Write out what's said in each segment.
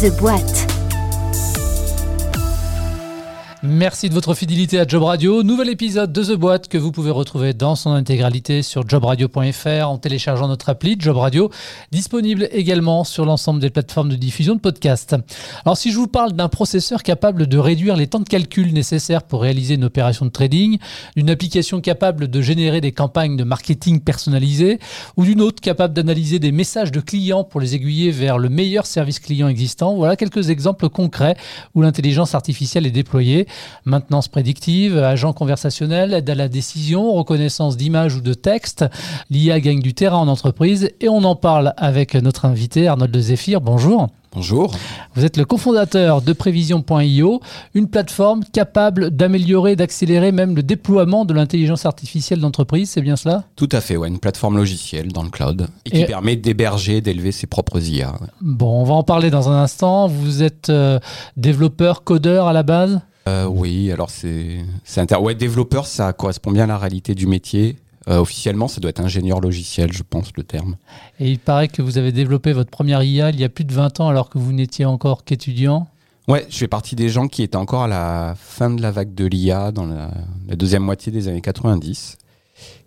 The Boîte. Merci de votre fidélité à Job Radio. Nouvel épisode de The Boîte que vous pouvez retrouver dans son intégralité sur jobradio.fr en téléchargeant notre appli Job Radio, disponible également sur l'ensemble des plateformes de diffusion de podcasts. Alors si je vous parle d'un processeur capable de réduire les temps de calcul nécessaires pour réaliser une opération de trading, d'une application capable de générer des campagnes de marketing personnalisées ou d'une autre capable d'analyser des messages de clients pour les aiguiller vers le meilleur service client existant, voilà quelques exemples concrets où l'intelligence artificielle est déployée maintenance prédictive, agent conversationnel, aide à la décision, reconnaissance d'images ou de texte. L'IA gagne du terrain en entreprise et on en parle avec notre invité Arnold de Zephyr. Bonjour. Bonjour. Vous êtes le cofondateur de Prévision.io, une plateforme capable d'améliorer, d'accélérer même le déploiement de l'intelligence artificielle d'entreprise, c'est bien cela? Tout à fait, ouais, une plateforme logicielle dans le cloud et qui permet d'héberger, d'élever ses propres IA. Bon, on va en parler dans un instant. Vous êtes euh, développeur, codeur à la base? Euh, oui, alors c'est inter... ouais, développeur, ça correspond bien à la réalité du métier. Euh, officiellement, ça doit être ingénieur logiciel, je pense, le terme. Et il paraît que vous avez développé votre première IA il y a plus de 20 ans alors que vous n'étiez encore qu'étudiant. Ouais, je fais partie des gens qui étaient encore à la fin de la vague de l'IA dans la, la, deuxième moitié des années 90.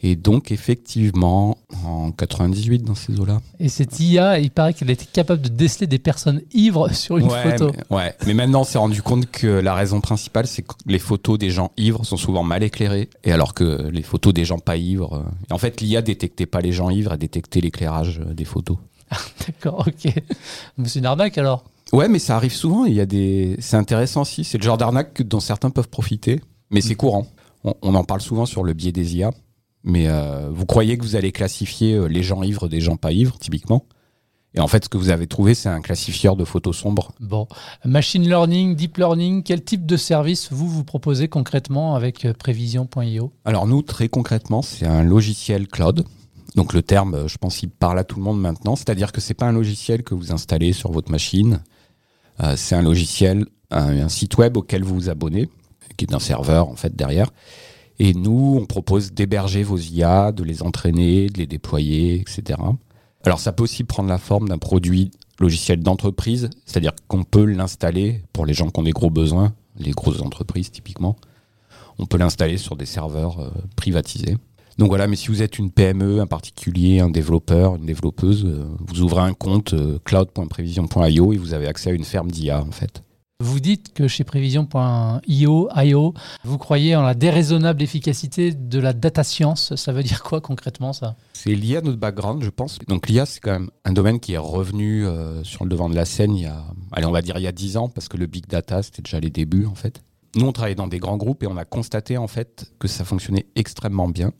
Et donc, effectivement, en 98, dans ces eaux-là. Et cette IA, il paraît qu'elle était capable de déceler des personnes ivres sur une photo. Mais, ouais, mais maintenant, on s'est rendu compte que la raison principale, c'est que les photos des gens ivres sont souvent mal éclairées, et alors que les photos des gens pas ivres. Euh, en fait, l'IA détectait pas les gens ivres, elle détectait l'éclairage euh, des photos. D'accord, ok. C'est une arnaque alors? Ouais, mais ça arrive souvent. Il y a des. C'est intéressant aussi. C'est le genre d'arnaque dont certains peuvent profiter, mais c'est courant. On, on en parle souvent sur le biais des IA. Mais euh, vous croyez que vous allez classifier euh, les gens ivres des gens pas ivres, typiquement? Et en fait, ce que vous avez trouvé, c'est un classifieur de photos sombres. Bon, machine learning, deep learning, quel type de service vous vous proposez concrètement avec euh, prévision.io Alors nous, très concrètement, c'est un logiciel cloud. Donc le terme, je pense, il parle à tout le monde maintenant. C'est-à-dire que c'est pas un logiciel que vous installez sur votre machine. Euh, c'est un logiciel, un, un, site web auquel vous vous abonnez, qui est un serveur en fait derrière. Et nous, on propose d'héberger vos IA, de les entraîner, de les déployer, etc. Alors ça peut aussi prendre la forme d'un produit logiciel d'entreprise, c'est-à-dire qu'on peut l'installer pour les gens qui ont des gros besoins, les grosses entreprises typiquement. On peut l'installer sur des serveurs euh, privatisés. Donc voilà, mais si vous êtes une PME, un particulier, un développeur, une développeuse, euh, vous ouvrez un compte euh, cloud.prevision.io et vous avez accès à une ferme d'IA en fait. Vous dites que chez prévision.io, IO, vous croyez en la déraisonnable efficacité de la data science. Ça veut dire quoi concrètement ça? C'est lié à notre background, je pense. Donc l'IA, c'est quand même un domaine qui est revenu euh, sur le devant de la scène il y a, allez, on va dire il y a 10 ans, parce que le big data, c'était déjà les débuts en fait. Nous, on travaillait dans des grands groupes et on a constaté en fait que ça fonctionnait extrêmement bien.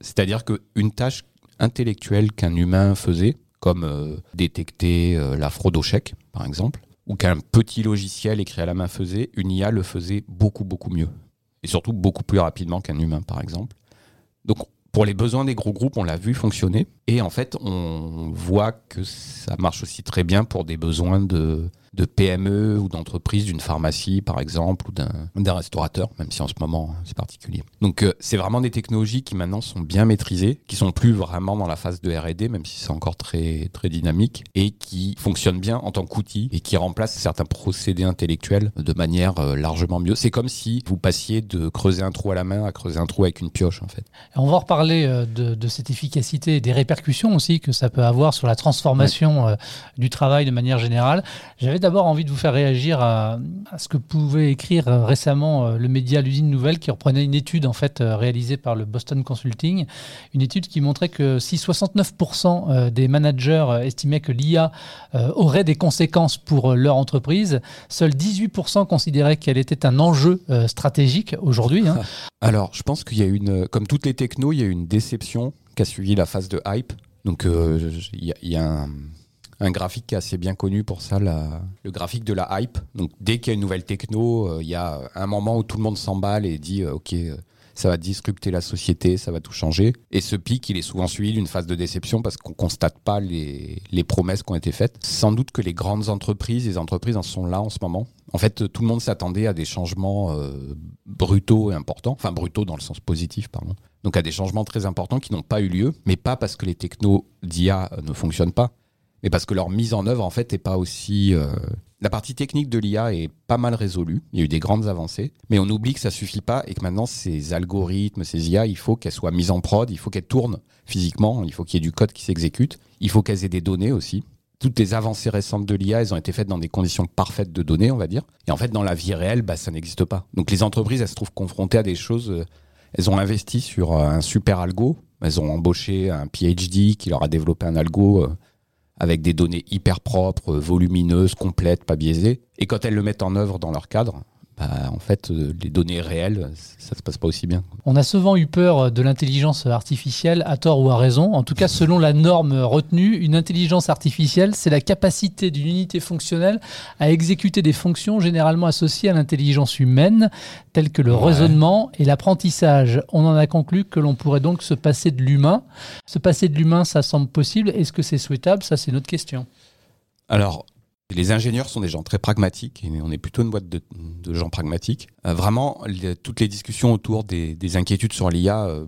C'est-à-dire qu'une tâche intellectuelle qu'un humain faisait, comme euh, détecter euh, la fraude au chèque, par exemple, ou qu'un petit logiciel écrit à la main faisait, une IA le faisait beaucoup, beaucoup mieux. Et surtout beaucoup plus rapidement qu'un humain, par exemple. Donc, pour les besoins des gros groupes, on l'a vu fonctionner. Et en fait, on voit que ça marche aussi très bien pour des besoins de, de PME ou d'entreprise, d'une pharmacie par exemple, ou d'un restaurateur, même si en ce moment c'est particulier. Donc euh, c'est vraiment des technologies qui maintenant sont bien maîtrisées, qui sont plus vraiment dans la phase de R&D, même si c'est encore très très dynamique, et qui fonctionnent bien en tant qu'outil et qui remplacent certains procédés intellectuels de manière euh, largement mieux. C'est comme si vous passiez de creuser un trou à la main à creuser un trou avec une pioche en fait. On va reparler euh, de, de cette efficacité et des répercussions aussi que ça peut avoir sur la transformation ouais. du travail de manière générale. J'avais d'abord envie de vous faire réagir à, ce que pouvait écrire récemment le média L'usine nouvelle qui reprenait une étude en fait réalisée par le Boston Consulting, une étude qui montrait que si 69% des managers estimaient que l'IA aurait des conséquences pour leur entreprise, seuls 18% considéraient qu'elle était un enjeu stratégique aujourd'hui. Hein. Alors, je pense qu'il y a une, comme toutes les technos, il y a une déception qui a suivi la phase de hype. Donc, il euh, y, a un, un, graphique assez bien connu pour ça, le graphique de la hype. Donc, dès qu'il y a une nouvelle techno, il euh, y a un moment où tout le monde s'emballe et dit euh, OK, ça va disrupter la société, ça va tout changer. Et ce pic, il est souvent suivi d'une phase de déception parce qu'on constate pas les, promesses qui ont été faites. Sans doute que les grandes entreprises, les entreprises en sont là en ce moment. En fait, tout le monde s'attendait à des changements euh, brutaux et importants, enfin brutaux dans le sens positif, pardon. Donc à des changements très importants qui n'ont pas eu lieu, mais pas parce que les technos d'IA ne fonctionnent pas, mais parce que leur mise en œuvre, en fait, n'est pas aussi. euh, La partie technique de l'IA est pas mal résolue. Il y a eu des grandes avancées, mais on oublie que ça suffit pas et que maintenant ces algorithmes, ces IA, il faut qu'elles soient mises en prod, il faut qu'elles tournent physiquement, il faut qu'il y ait du code qui s'exécute, il faut qu'elles aient des données aussi. Toutes les avancées récentes de l'IA, elles ont été faites dans des conditions parfaites de données, on va dire. Et en fait, dans la vie réelle, bah, ça n'existe pas. Donc les entreprises, elles se trouvent confrontées à des choses. euh, Elles ont investi sur euh, un super algo. Elles ont embauché un PhD qui leur a développé un algo avec des données hyper propres, volumineuses, complètes, pas biaisées. Et quand elles le mettent en œuvre dans leur cadre, bah, en fait, euh, les données réelles, ça se passe pas aussi bien. On a souvent eu peur de l'intelligence artificielle, à tort ou à raison. En tout cas, selon la norme retenue, une intelligence artificielle, c'est la capacité d'une unité fonctionnelle à exécuter des fonctions généralement associées à l'intelligence humaine, telles que le Ouais. raisonnement et l'apprentissage. On en a conclu que l'on pourrait donc se passer de l'humain. Se passer de l'humain, ça semble possible. Est-ce que c'est souhaitable? Ça, c'est notre question. Alors, les ingénieurs sont des gens très pragmatiques, et on est plutôt une boîte de, de gens pragmatiques. Euh, vraiment, les- toutes les discussions autour des, des inquiétudes sur l'IA, euh,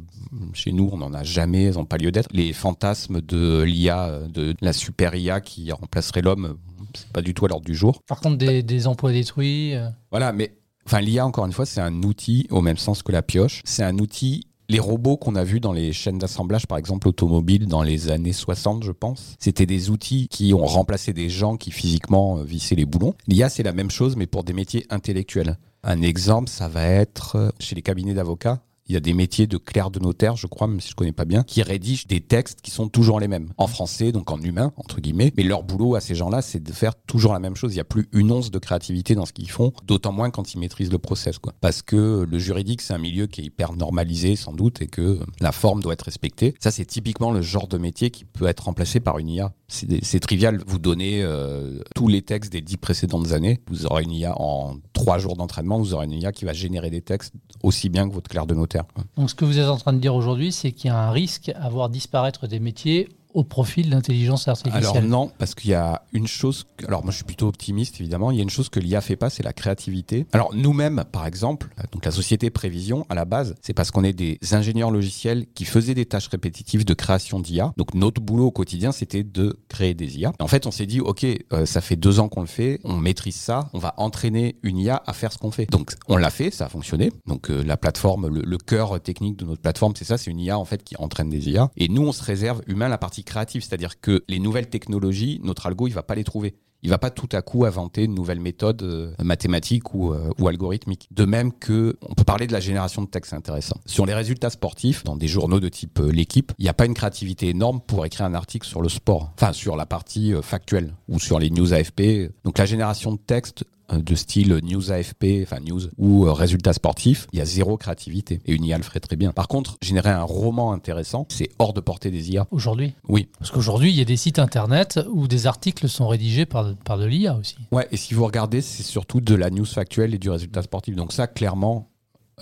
chez nous, on n'en a jamais, elles n'ont pas lieu d'être. Les fantasmes de l'IA, euh, de la super IA qui remplacerait l'homme, c'est pas du tout à l'ordre du jour. Par contre, des, des emplois détruits. Voilà, mais enfin, l'IA, encore une fois, c'est un outil au même sens que la pioche. C'est un outil. Les robots qu'on a vus dans les chaînes d'assemblage, par exemple automobiles, dans les années 60, je pense, c'était des outils qui ont remplacé des gens qui physiquement euh, vissaient les boulons. L'IA, c'est la même chose, mais pour des métiers intellectuels. Un exemple, ça va être euh, chez les cabinets d'avocats. Il y a des métiers de clerc de notaire, je crois, même si je connais pas bien, qui rédigent des textes qui sont toujours les mêmes. En français, donc en humain, entre guillemets. Mais leur boulot à ces gens-là, c'est de faire toujours la même chose. Il n'y a plus une once de créativité dans ce qu'ils font, d'autant moins quand ils maîtrisent le process. Parce que le juridique, c'est un milieu qui est hyper normalisé, sans doute, et que la forme doit être respectée. Ça, c'est typiquement le genre de métier qui peut être remplacé par une IA. C'est trivial. Vous donnez euh, tous les textes des dix précédentes années. Vous aurez une IA en trois jours d'entraînement. Vous aurez une IA qui va générer des textes aussi bien que votre clerc de notaire. Donc, ce que vous êtes en train de dire aujourd'hui, c'est qu'il y a un risque à voir disparaître des métiers au profit de l'intelligence artificielle. Alors non, parce qu'il y a une chose. que- alors moi, je suis plutôt optimiste, évidemment. Il y a une chose que l'IA fait pas, c'est la créativité. Alors nous-mêmes, par exemple, donc la société Prévision, à la base, c'est parce qu'on est des ingénieurs logiciels qui faisaient des tâches répétitives de création d'IA. Donc notre boulot au quotidien, c'était de créer des IA. Et en fait, on s'est dit, ok, euh, ça fait deux ans qu'on le fait, on maîtrise ça, on va entraîner une IA à faire ce qu'on fait. Donc on l'a fait, ça a fonctionné. Donc euh, la plateforme, le, le cœur technique de notre plateforme, c'est ça, c'est une IA en fait qui entraîne des IA. Et nous, on se réserve humain la partie créative, c'est-à-dire que les nouvelles technologies, notre algo, il va pas les trouver. Il va pas tout à coup inventer une nouvelle méthode euh, mathématique ou, euh, ou algorithmique. De même que on peut parler de la génération de texte, c'est intéressant. Sur les résultats sportifs, dans des journaux de type euh, l'équipe, il n'y a pas une créativité énorme pour écrire un article sur le sport, enfin sur la partie euh, factuelle ou sur les news AFP. Donc la génération de texte euh, de style news AFP, enfin news ou euh, résultats sportifs, il y a zéro créativité et une IA le ferait très bien. Par contre, générer un roman intéressant, c'est hors de portée des IA. Aujourd'hui? Oui. Parce qu'aujourd'hui, il y a des sites internet où des articles sont rédigés par, par de l'IA aussi. Ouais, et si vous regardez, c'est surtout de la news factuelle et du résultat sportif. Donc ça, clairement,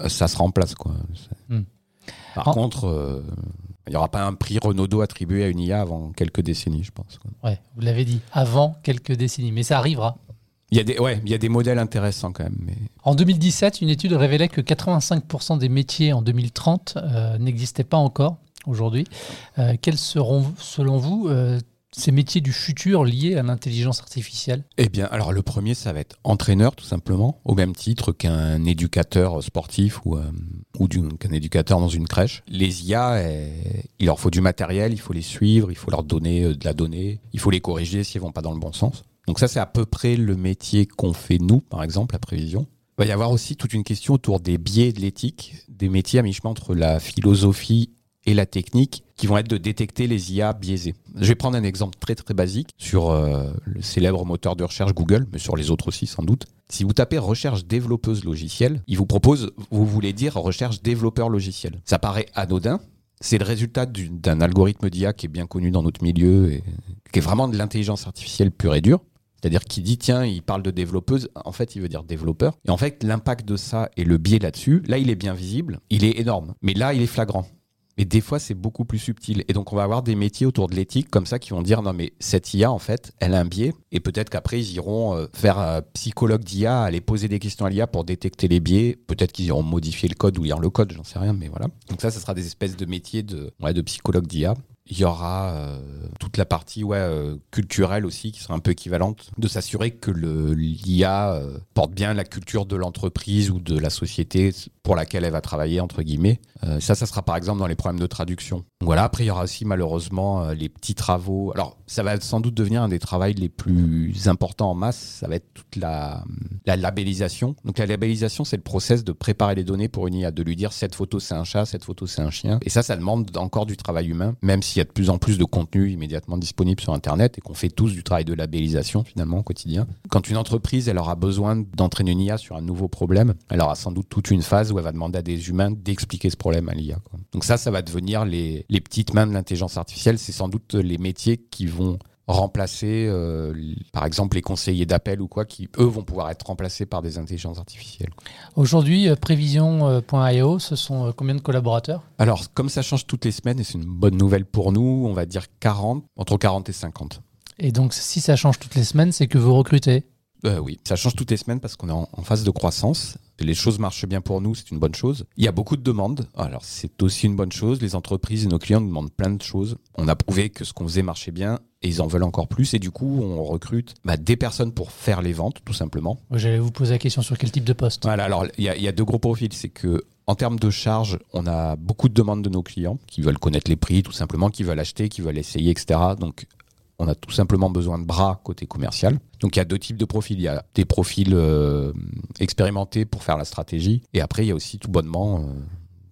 euh, ça se remplace. Quoi. Hmm. Par contre, euh, il n'y aura pas un prix Renaudot attribué à une IA avant quelques décennies, je pense. Ouais, vous l'avez dit, avant quelques décennies. Mais ça arrivera. Il y, a des, ouais, il y a des modèles intéressants quand même. Mais... En 2017, une étude révélait que 85% des métiers en 2030 euh, n'existaient pas encore aujourd'hui. Euh, quels seront, selon vous, euh, ces métiers du futur liés à l'intelligence artificielle? Eh bien, alors le premier, ça va être entraîneur, tout simplement, au même titre qu'un éducateur sportif ou, euh, qu'un éducateur dans une crèche. Les IA, eh, il leur faut du matériel, il faut les suivre, il faut leur donner euh, de la donnée, il faut les corriger s'ils vont pas dans le bon sens. Donc ça, c'est à peu près le métier qu'on fait nous, par exemple, la prévision. Il va y avoir aussi toute une question autour des biais de l'éthique, des métiers à mi-chemin entre la philosophie et la technique qui vont être de détecter les IA biaisés. Je vais prendre un exemple très très basique sur euh, le célèbre moteur de recherche Google, mais sur les autres aussi sans doute. Si vous tapez recherche développeuse logicielle, il vous propose, vous voulez dire recherche développeur logiciel. Ça paraît anodin. C'est le résultat du- d'un algorithme d'IA qui est bien connu dans notre milieu et qui est vraiment de l'intelligence artificielle pure et dure. C'est-à-dire qu'il dit, tiens, il parle de développeuse, en fait, il veut dire développeur. Et en fait, l'impact de ça et le biais là-dessus, là, il est bien visible, il est énorme. Mais là, il est flagrant. Mais des fois, c'est beaucoup plus subtil. Et donc, on va avoir des métiers autour de l'éthique comme ça qui vont dire non, mais cette IA, en fait, elle a un biais. Et peut-être qu'après, ils iront euh, faire un psychologue d'IA, aller poser des questions à l'IA pour détecter les biais. Peut-être qu'ils iront modifier le code ou lire le code, j'en sais rien, mais voilà. Donc, ça, ce sera des espèces de métiers de psychologue d'IA. Il y aura euh, tout toute la partie ouais, euh, culturelle aussi, qui sera un peu équivalente, de s'assurer que l'IA euh, porte bien la culture de l'entreprise ou de la société pour laquelle elle va travailler, entre guillemets. Euh, ça, ça sera par exemple dans les problèmes de traduction. Voilà, après, il y aura aussi malheureusement les petits travaux. Alors, ça va sans doute devenir un des travaux les plus importants en masse. Ça va être toute la, la labellisation. Donc, la labellisation, c'est le process de préparer les données pour une IA, de lui dire cette photo c'est un chat, cette photo c'est un chien. Et ça, ça demande encore du travail humain, même s'il y a de plus en plus de contenu immédiatement disponible sur Internet et qu'on fait tous du travail de labellisation finalement au quotidien. Quand une entreprise, elle aura besoin d'entraîner une IA sur un nouveau problème, elle aura sans doute toute une phase où elle va demander à des humains d'expliquer ce problème à l'IA. Donc ça, ça va devenir les, les petites mains de l'intelligence artificielle. C'est sans doute les métiers qui vont remplacer, euh, par exemple, les conseillers d'appel ou quoi, qui, eux, vont pouvoir être remplacés par des intelligences artificielles. Aujourd'hui, euh, prévision.io, ce sont euh, combien de collaborateurs? Alors, comme ça change toutes les semaines, et c'est une bonne nouvelle pour nous, on va dire 40, entre 40 et 50. Et donc, si ça change toutes les semaines, c'est que vous recrutez? Oui, ça change toutes les semaines parce qu'on est en, en, phase de croissance. Les choses marchent bien pour nous, c'est une bonne chose. Il y a beaucoup de demandes, alors c'est aussi une bonne chose. Les entreprises et nos clients nous demandent plein de choses. On a prouvé que ce qu'on faisait marchait bien et ils en veulent encore plus. Et du coup, on recrute bah, des personnes pour faire les ventes, tout simplement. J'allais vous poser la question sur quel type de poste. Voilà, alors il y, y, a deux gros profils. C'est que en termes de charges, on a beaucoup de demandes de nos clients qui veulent connaître les prix, tout simplement, qui veulent acheter, qui veulent essayer, etc. Donc, on a tout simplement besoin de bras côté commercial. Donc il y a deux types de profils. Il y a des profils euh, expérimentés pour faire la stratégie. Et après, il y a aussi tout bonnement euh,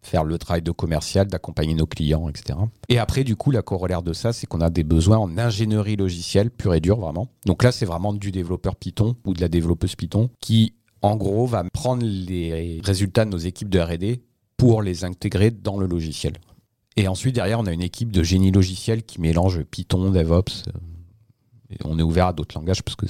faire le travail de commercial, d'accompagner nos clients, etc. Et après, du coup, la corollaire de ça, c'est qu'on a des besoins en ingénierie logicielle pure et dure, vraiment. Donc là, c'est vraiment du développeur Python ou de la développeuse Python qui, en gros, va prendre les résultats de nos équipes de RD pour les intégrer dans le logiciel. Et ensuite, derrière, on a une équipe de génie logiciel qui mélange Python, DevOps. Et on est ouvert à d'autres langages parce que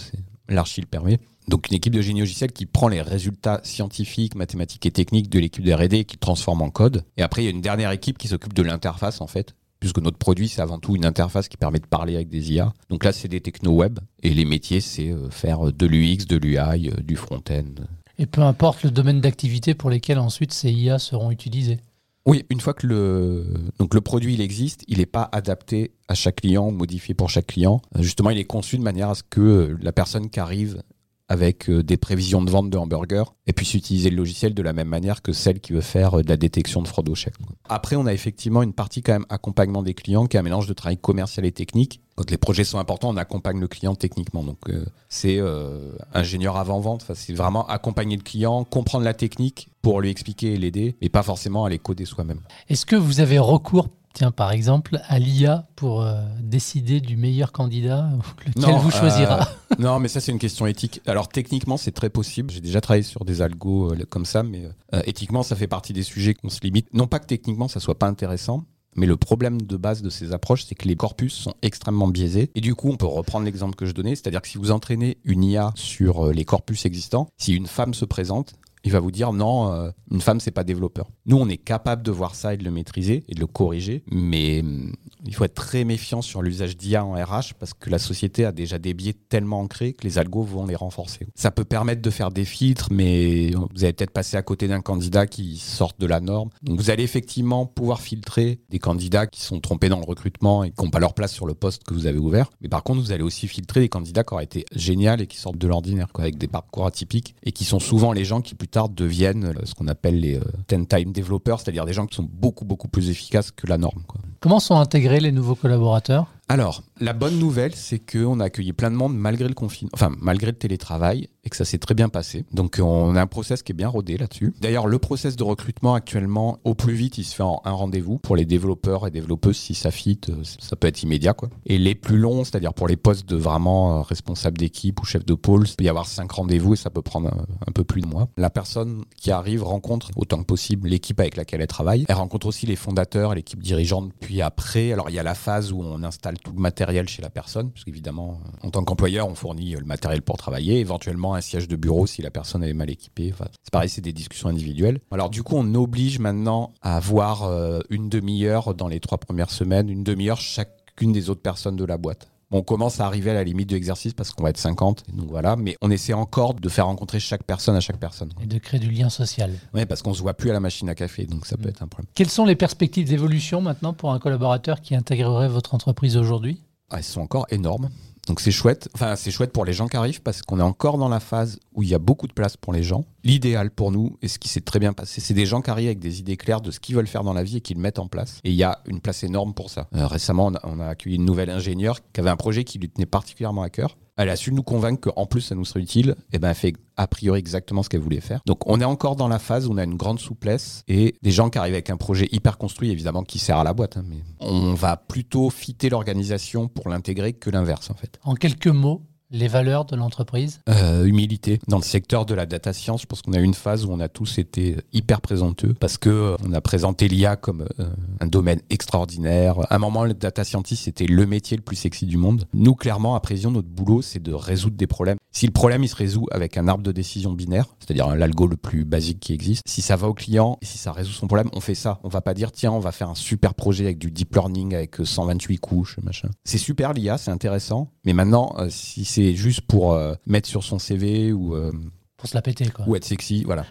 l'archi le permet. Donc une équipe de génie logiciel qui prend les résultats scientifiques, mathématiques et techniques de l'équipe de R&D qui transforme en code. Et après, il y a une dernière équipe qui s'occupe de l'interface en fait, puisque notre produit, c'est avant tout une interface qui permet de parler avec des IA. Donc là, c'est des techno web et les métiers, c'est faire de l'UX, de l'UI, du front-end. Et peu importe le domaine d'activité pour lesquels ensuite ces IA seront utilisées. Oui, une fois que le, donc le produit il existe, il n'est pas adapté à chaque client, modifié pour chaque client. Justement, il est conçu de manière à ce que la personne qui arrive avec des prévisions de vente de hamburgers puisse utiliser le logiciel de la même manière que celle qui veut faire de la détection de fraude au chèque. Après, on a effectivement une partie quand même accompagnement des clients qui est un mélange de travail commercial et technique. Quand les projets sont importants, on accompagne le client techniquement. Donc euh, c'est euh, ingénieur avant-vente, enfin, c'est vraiment accompagner le client, comprendre la technique pour lui expliquer et l'aider, mais pas forcément aller coder soi-même. Est-ce que vous avez recours tiens, par exemple, à l'IA pour euh, décider du meilleur candidat, lequel vous choisira euh, Non, mais ça, c'est une question éthique. Alors, techniquement, c'est très possible. J'ai déjà travaillé sur des algos euh, comme ça, mais éthiquement, ça fait partie des sujets qu'on se limite. Non pas que techniquement, ça soit pas intéressant, mais le problème de base de ces approches, c'est que les corpus sont extrêmement biaisés. Et du coup, on peut reprendre l'exemple que je donnais, c'est-à-dire que si vous entraînez une IA sur les corpus existants, si une femme se présente, il va vous dire non, euh, une femme c'est pas développeur. Nous on est capable de voir ça et de le maîtriser et de le corriger, mais hum, il faut être très méfiant sur l'usage d'IA en RH parce que la société a déjà des biais tellement ancrés que les algos vont les renforcer. Ça peut permettre de faire des filtres, mais vous allez peut-être passer à côté d'un candidat qui sort de la norme. Donc vous allez effectivement pouvoir filtrer des candidats qui sont trompés dans le recrutement et qui n'ont pas leur place sur le poste que vous avez ouvert. Mais par contre, vous allez aussi filtrer des candidats qui auraient été géniaux et qui sortent de l'ordinaire, avec des parcours atypiques et qui sont souvent les gens qui plus tard deviennent ce qu'on appelle les 10-time developers, c'est-à-dire des gens qui sont beaucoup beaucoup plus efficaces que la norme. Quoi. Comment sont intégrés les nouveaux collaborateurs? Alors, la bonne nouvelle, c'est qu'on a accueilli plein de monde malgré le confinement, enfin malgré le télétravail, et que ça s'est très bien passé. Donc on a un process qui est bien rodé là-dessus. D'ailleurs, le process de recrutement actuellement, au plus vite, il se fait en un rendez-vous. Pour les développeurs et développeuses, si ça fit, ça peut être immédiat. Et les plus longs, c'est-à-dire pour les postes de vraiment responsable d'équipe ou chef de pôle, il peut y avoir cinq rendez-vous et ça peut prendre un, peu plus de mois. La personne qui arrive rencontre autant que possible l'équipe avec laquelle elle travaille. Elle rencontre aussi les fondateurs, l'équipe dirigeante. Puis après, alors il y a la phase où on installe tout le matériel chez la personne, parce qu'évidemment, en tant qu'employeur, on fournit le matériel pour travailler, éventuellement un siège de bureau si la personne est mal équipée. Enfin, c'est pareil, c'est des discussions individuelles. Alors du coup, on oblige maintenant à avoir euh, une demi-heure dans les trois premières semaines, une demi-heure chacune des autres personnes de la boîte. On commence à arriver à la limite de l'exercice parce qu'on va être 50, donc voilà. Mais on essaie encore de faire rencontrer chaque personne à chaque personne. Et de créer du lien social. Oui, parce qu'on se voit plus à la machine à café, donc ça peut être un problème. Quelles sont les perspectives d'évolution maintenant pour un collaborateur qui intégrerait votre entreprise aujourd'hui? Ah, elles sont encore énormes. Donc c'est chouette. Enfin, c'est chouette pour les gens qui arrivent parce qu'on est encore dans la phase où il y a beaucoup de place pour les gens. L'idéal pour nous, et ce qui s'est très bien passé, c'est des gens qui arrivent avec des idées claires de ce qu'ils veulent faire dans la vie et qu'ils mettent en place. Et il y a une place énorme pour ça. Euh, récemment, on a, on a accueilli une nouvelle ingénieure qui avait un projet qui lui tenait particulièrement à cœur. Elle a su nous convaincre qu'en plus ça nous serait utile. Et ben, elle fait a priori exactement ce qu'elle voulait faire. Donc on est encore dans la phase où on a une grande souplesse et des gens qui arrivent avec un projet hyper construit, évidemment, qui sert à la boîte. hein, mais on va plutôt fitter l'organisation pour l'intégrer que l'inverse en fait. En quelques mots, les valeurs de l'entreprise? Euh, humilité. Dans le secteur de la data science, je pense qu'on a eu une phase où on a tous été hyper présenteux parce que euh, on a présenté l'IA comme euh, un domaine extraordinaire. À un moment, le data scientist c'était le métier le plus sexy du monde. Nous, clairement, à Prévision, notre boulot, c'est de résoudre des problèmes. Si le problème il se résout avec un arbre de décision binaire, c'est-à-dire l'algo le plus basique qui existe, si ça va au client et si ça résout son problème, on fait ça. On va pas dire tiens, on va faire un super projet avec du deep learning avec euh, 128 couches, machin. C'est super l'IA, c'est intéressant, mais maintenant, si c'est juste pour euh, mettre sur son CV ou, euh, pour se la péter. Quoi. ou être sexy, voilà,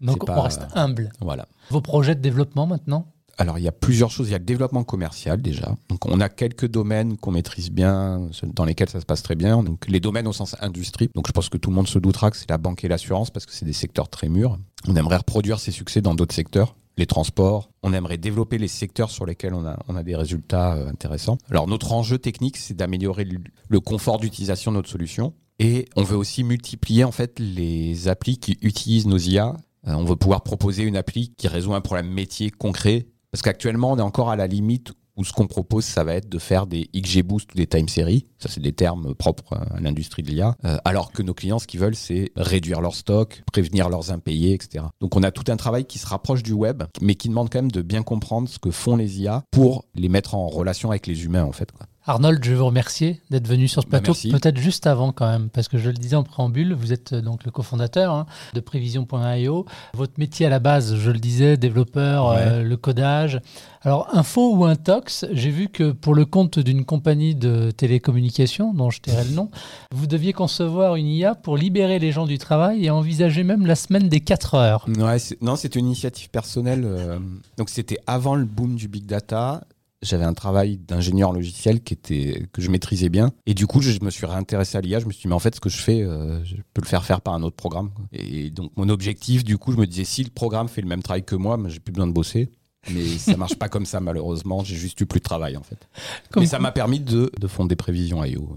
Donc c'est on reste humble. voilà. Vos projets de développement maintenant? Alors, il y a plusieurs choses. Il y a le développement commercial déjà. Donc, on a quelques domaines qu'on maîtrise bien, ceux dans lesquels ça se passe très bien. Donc, les domaines au sens industrie. Donc, je pense que tout le monde se doutera que c'est la banque et l'assurance parce que c'est des secteurs très mûrs. On aimerait reproduire ces succès dans d'autres secteurs. Les transports. On aimerait développer les secteurs sur lesquels on a, on a des résultats euh, intéressants. Alors, notre enjeu technique, c'est d'améliorer le, confort d'utilisation de notre solution. Et on veut aussi multiplier en fait les applis qui utilisent nos IA. Euh, on veut pouvoir proposer une appli qui résout un problème métier concret parce qu'actuellement, on est encore à la limite ce qu'on propose, ça va être de faire des XGBoost ou des time series. Ça, c'est des termes propres à l'industrie de l'IA. Euh, alors que nos clients, ce qu'ils veulent, c'est réduire leur stock, prévenir leurs impayés, etc. Donc, on a tout un travail qui se rapproche du web, mais qui demande quand même de bien comprendre ce que font les IA pour les mettre en relation avec les humains, en fait. Arnold, je veux vous remercier d'être venu sur ce Bah, plateau. Peut-être juste avant quand même, parce que je le disais en préambule, vous êtes euh, donc le cofondateur hein, de Prévision.io. Votre métier à la base, je le disais, développeur, Ouais. euh, le codage. Alors, info ou intox, j'ai vu que pour le compte d'une compagnie de télécommunications, dont je tairai le nom, vous deviez concevoir une IA pour libérer les gens du travail et envisager même la semaine des 4 heures. Ouais, c'est- non, c'était une initiative personnelle. euh, donc c'était avant le boom du big data. J'avais un travail d'ingénieur logiciel qui était que je maîtrisais bien. Et du coup, je me suis réintéressé à l'IA. Je me suis dit, mais en fait, ce que je fais, euh, je peux le faire faire par un autre programme. Et donc, mon objectif, du coup, je me disais, si le programme fait le même travail que moi, moi, j'ai plus besoin de bosser. Mais ça marche pas comme ça, malheureusement. J'ai juste eu plus de travail, en fait. Comme mais ça m'a permis de, de fonder Prévision IO.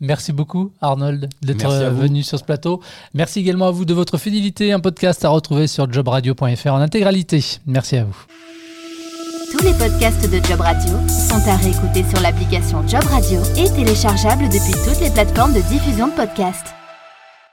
Merci beaucoup, Arnold, d'être à euh, venu sur ce plateau. Merci également à vous de votre fidélité. Un podcast à retrouver sur jobradio.fr en intégralité. Merci à vous. Tous les podcasts de Job Radio sont à réécouter sur l'application Job Radio et téléchargeables depuis toutes les plateformes de diffusion de podcasts.